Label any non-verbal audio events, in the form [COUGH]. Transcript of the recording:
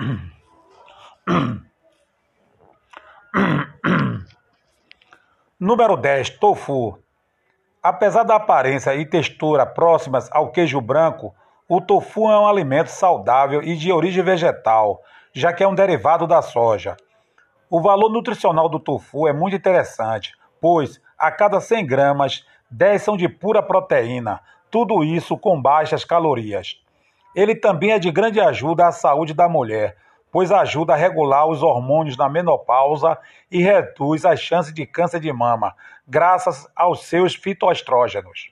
[COUGHS] Número 10, tofu. Apesar da aparência e textura próximas ao queijo branco, o tofu é um alimento saudável e de origem vegetal, já que é um derivado da soja. O valor nutricional do tofu é muito interessante, pois a cada 100 gramas, 10 são de pura proteína, tudo isso com baixas calorias. Ele também é de grande ajuda à saúde da mulher, pois ajuda a regular os hormônios na menopausa e reduz as chances de câncer de mama, graças aos seus fitoestrógenos.